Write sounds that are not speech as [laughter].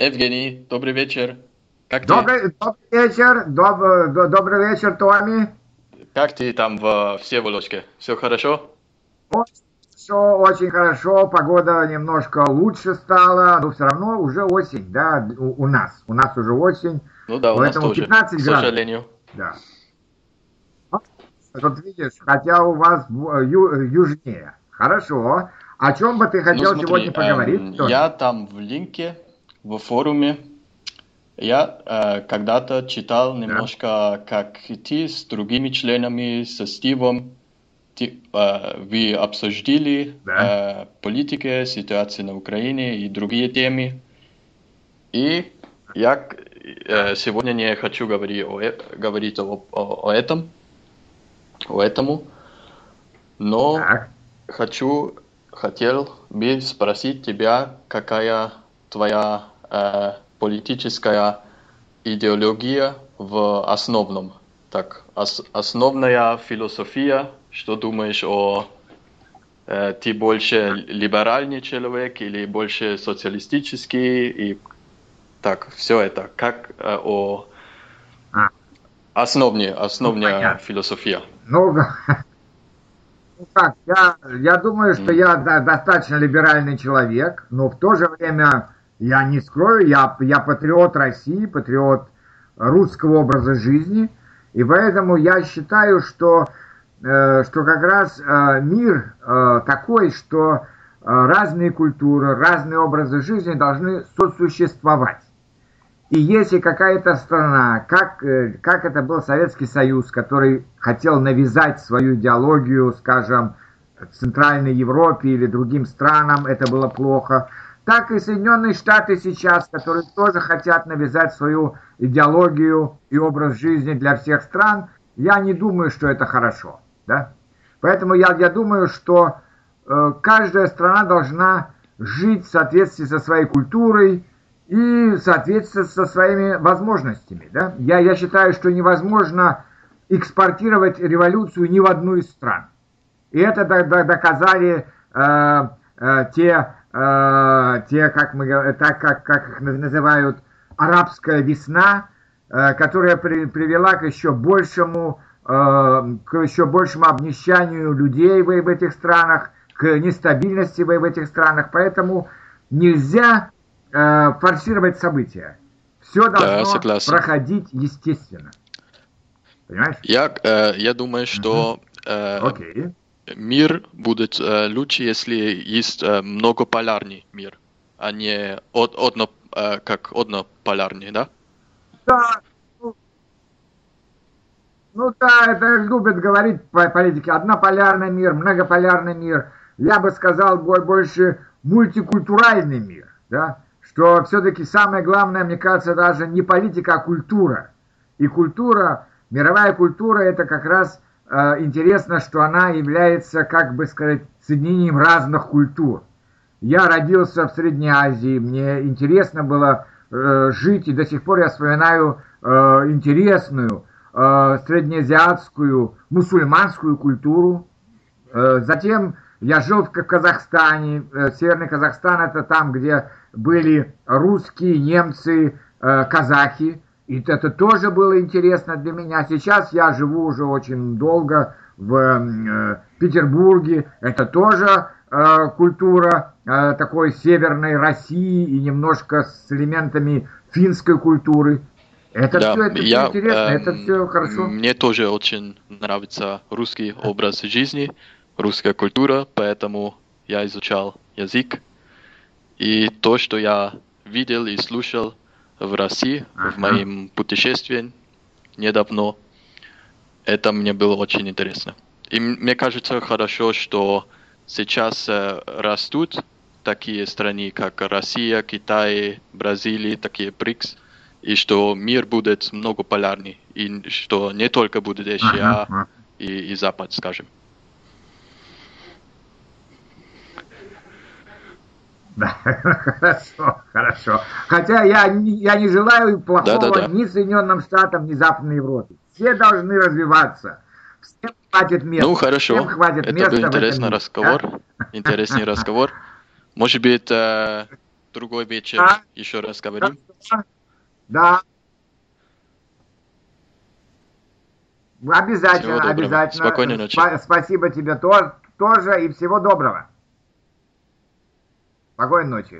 Евгений, добрый вечер. Как добрый, ты? добрый вечер, доб, добрый вечер, Томи. Как ты там в Всеволожске? Все хорошо? Все очень хорошо, погода немножко лучше стала, но все равно уже осень, да, у, у нас. У нас уже осень. Ну да, у Поэтому нас тоже, 15 к градусов. сожалению. Да. Вот видишь, хотя у вас ю, южнее. Хорошо. О чем бы ты хотел ну, смотри, сегодня поговорить? Эм, я там в линке, в форуме, я э, когда-то читал немножко, как ты с другими членами, со Стивом, ты, э, вы обсуждали Да. э, политику, ситуацию на Украине и другие темы. И я э, сегодня не хочу говорить о, э- говорить о, о, о этом, о этому, но Так. хочу, хотел бы спросить тебя, какая твоя э, политическая идеология в основном? Так, ос- основная философия, что думаешь о... э, ты больше либеральный человек или больше социалистический? И так, все это. Как э, о... А. Основная, основная понятно. философия. Ну, [laughs] ну как, я, я думаю, что я достаточно либеральный человек, но в то же время я не скрою, я, я патриот России, патриот русского образа жизни, и поэтому я считаю, что, э, что как раз э, мир э, такой, что э, разные культуры, разные образы жизни должны сосуществовать. И если какая-то страна, как, э, как это был Советский Союз, который хотел навязать свою идеологию, скажем, Центральной Европе или другим странам, это было плохо, так и Соединенные Штаты сейчас, которые тоже хотят навязать свою идеологию и образ жизни для всех стран, я не думаю, что это хорошо. Да? Поэтому я, я думаю, что э, каждая страна должна жить в соответствии со своей культурой, и в соответствии со своими возможностями. Да? Я, я считаю, что невозможно экспортировать революцию ни в одну из стран. И это до- до- доказали э, э, те, э, те, как мы так как, как их называют, арабская весна, э, которая при- привела к еще большему, э, к еще большему обнищанию людей в, в этих странах, к нестабильности в, в этих странах. Поэтому нельзя э, форсировать события. Все должно согласен. проходить естественно. Понимаешь? Я, э, я думаю, что э, Окей. Мир будет э, лучше, если есть э, многополярный мир, а не од- одно, э, как однополярный, да? Да. Ну, да, это любят говорить по политике. Однополярный мир, многополярный мир. Я бы сказал бо- больше мультикультуральный мир. Да? Что все-таки самое главное, мне кажется, даже не политика, а культура. И культура, мировая культура, это как раз интересно, что она является, как бы сказать, соединением разных культур. Я родился в Средней Азии, мне интересно было э, жить, и до сих пор я вспоминаю э, интересную э, среднеазиатскую мусульманскую культуру. Затем я жил в Ка- Казахстане, Северный Казахстан это там, где были русские, немцы, э, казахи. И это тоже было интересно для меня. Сейчас я живу уже очень долго в э, Петербурге. Это тоже э, культура э, такой северной России и немножко с элементами финской культуры. Это да, все, это я, интересно, эм, это все хорошо. Мне тоже очень нравится русский образ жизни, русская культура, поэтому я изучал язык. И то, что я видел и слушал в России, в моем путешествии недавно, это мне было очень интересно. И мне кажется хорошо, что сейчас э, растут такие страны, как Россия, Китай, Бразилия, такие БРИКС, и что мир будет многополярный, и что не только будет Азия Ага, и, и Запад, скажем. Да, хорошо, хорошо. Хотя я, не- я не желаю плохого Да-да-да. ни Соединенным Штатам, ни Западной Европе. Все должны развиваться. Всем хватит места. Ну хорошо, Всем хватит это места был интересный мире, разговор, интересный разговор. Может быть, э, другой вечер Да. еще раз говорим. Да. Обязательно, обязательно. Спокойной ночи. Спа- спасибо тебе то- тоже и всего доброго. Спокойной ночи.